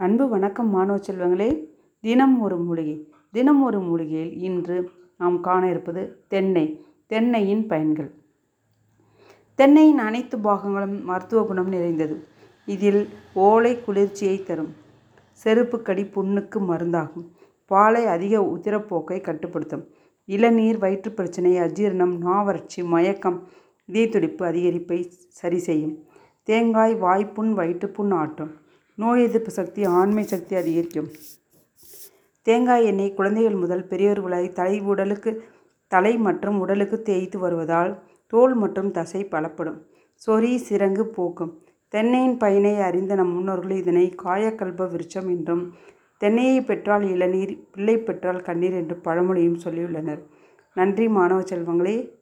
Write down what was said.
அன்பு வணக்கம் மாணவ செல்வங்களே தினம் ஒரு மூலிகை. தினம் ஒரு மூலிகையில் இன்று நாம் காண இருப்பது தென்னை. தென்னையின் பயன்கள். தென்னையின் அனைத்து பாகங்களும் மருத்துவ குணம் நிறைந்தது. இதில் ஓலை குளிர்ச்சியை தரும். செருப்பு கடி புண்ணுக்கு மருந்தாகும். பாலை அதிக உதிரப்போக்கை கட்டுப்படுத்தும். இளநீர் வயிற்று பிரச்சனை அஜீரணம் நாவறட்சி மயக்கம் இதயத்துடிப்பு அதிகரிப்பை சரி செய்யும். தேங்காய் வாய்ப்புண் வயிற்றுப்புண் ஆட்டும். நோய் எதிர்ப்பு சக்தி ஆண்மை சக்தி அதிகரிக்கும். தேங்காய் எண்ணெய் குழந்தைகள் முதல் பெரியவர்கள் வரை தலை உடலுக்கு தலை மற்றும் உடலுக்கு தேய்த்து வருவதால் தோல் மற்றும் தசை பலப்படும். சொறி சிறங்கு போக்கும். தென்னையின் பயனை அறிந்த நம் முன்னோர்கள் இதனை காயக்கல்ப விருட்சம் என்றும் தென்னையை பெற்றால் இளநீர் பிள்ளை பெற்றால் கண்ணீர் என்று பழமொழியும் சொல்லியுள்ளனர். நன்றி மாணவ செல்வங்களே.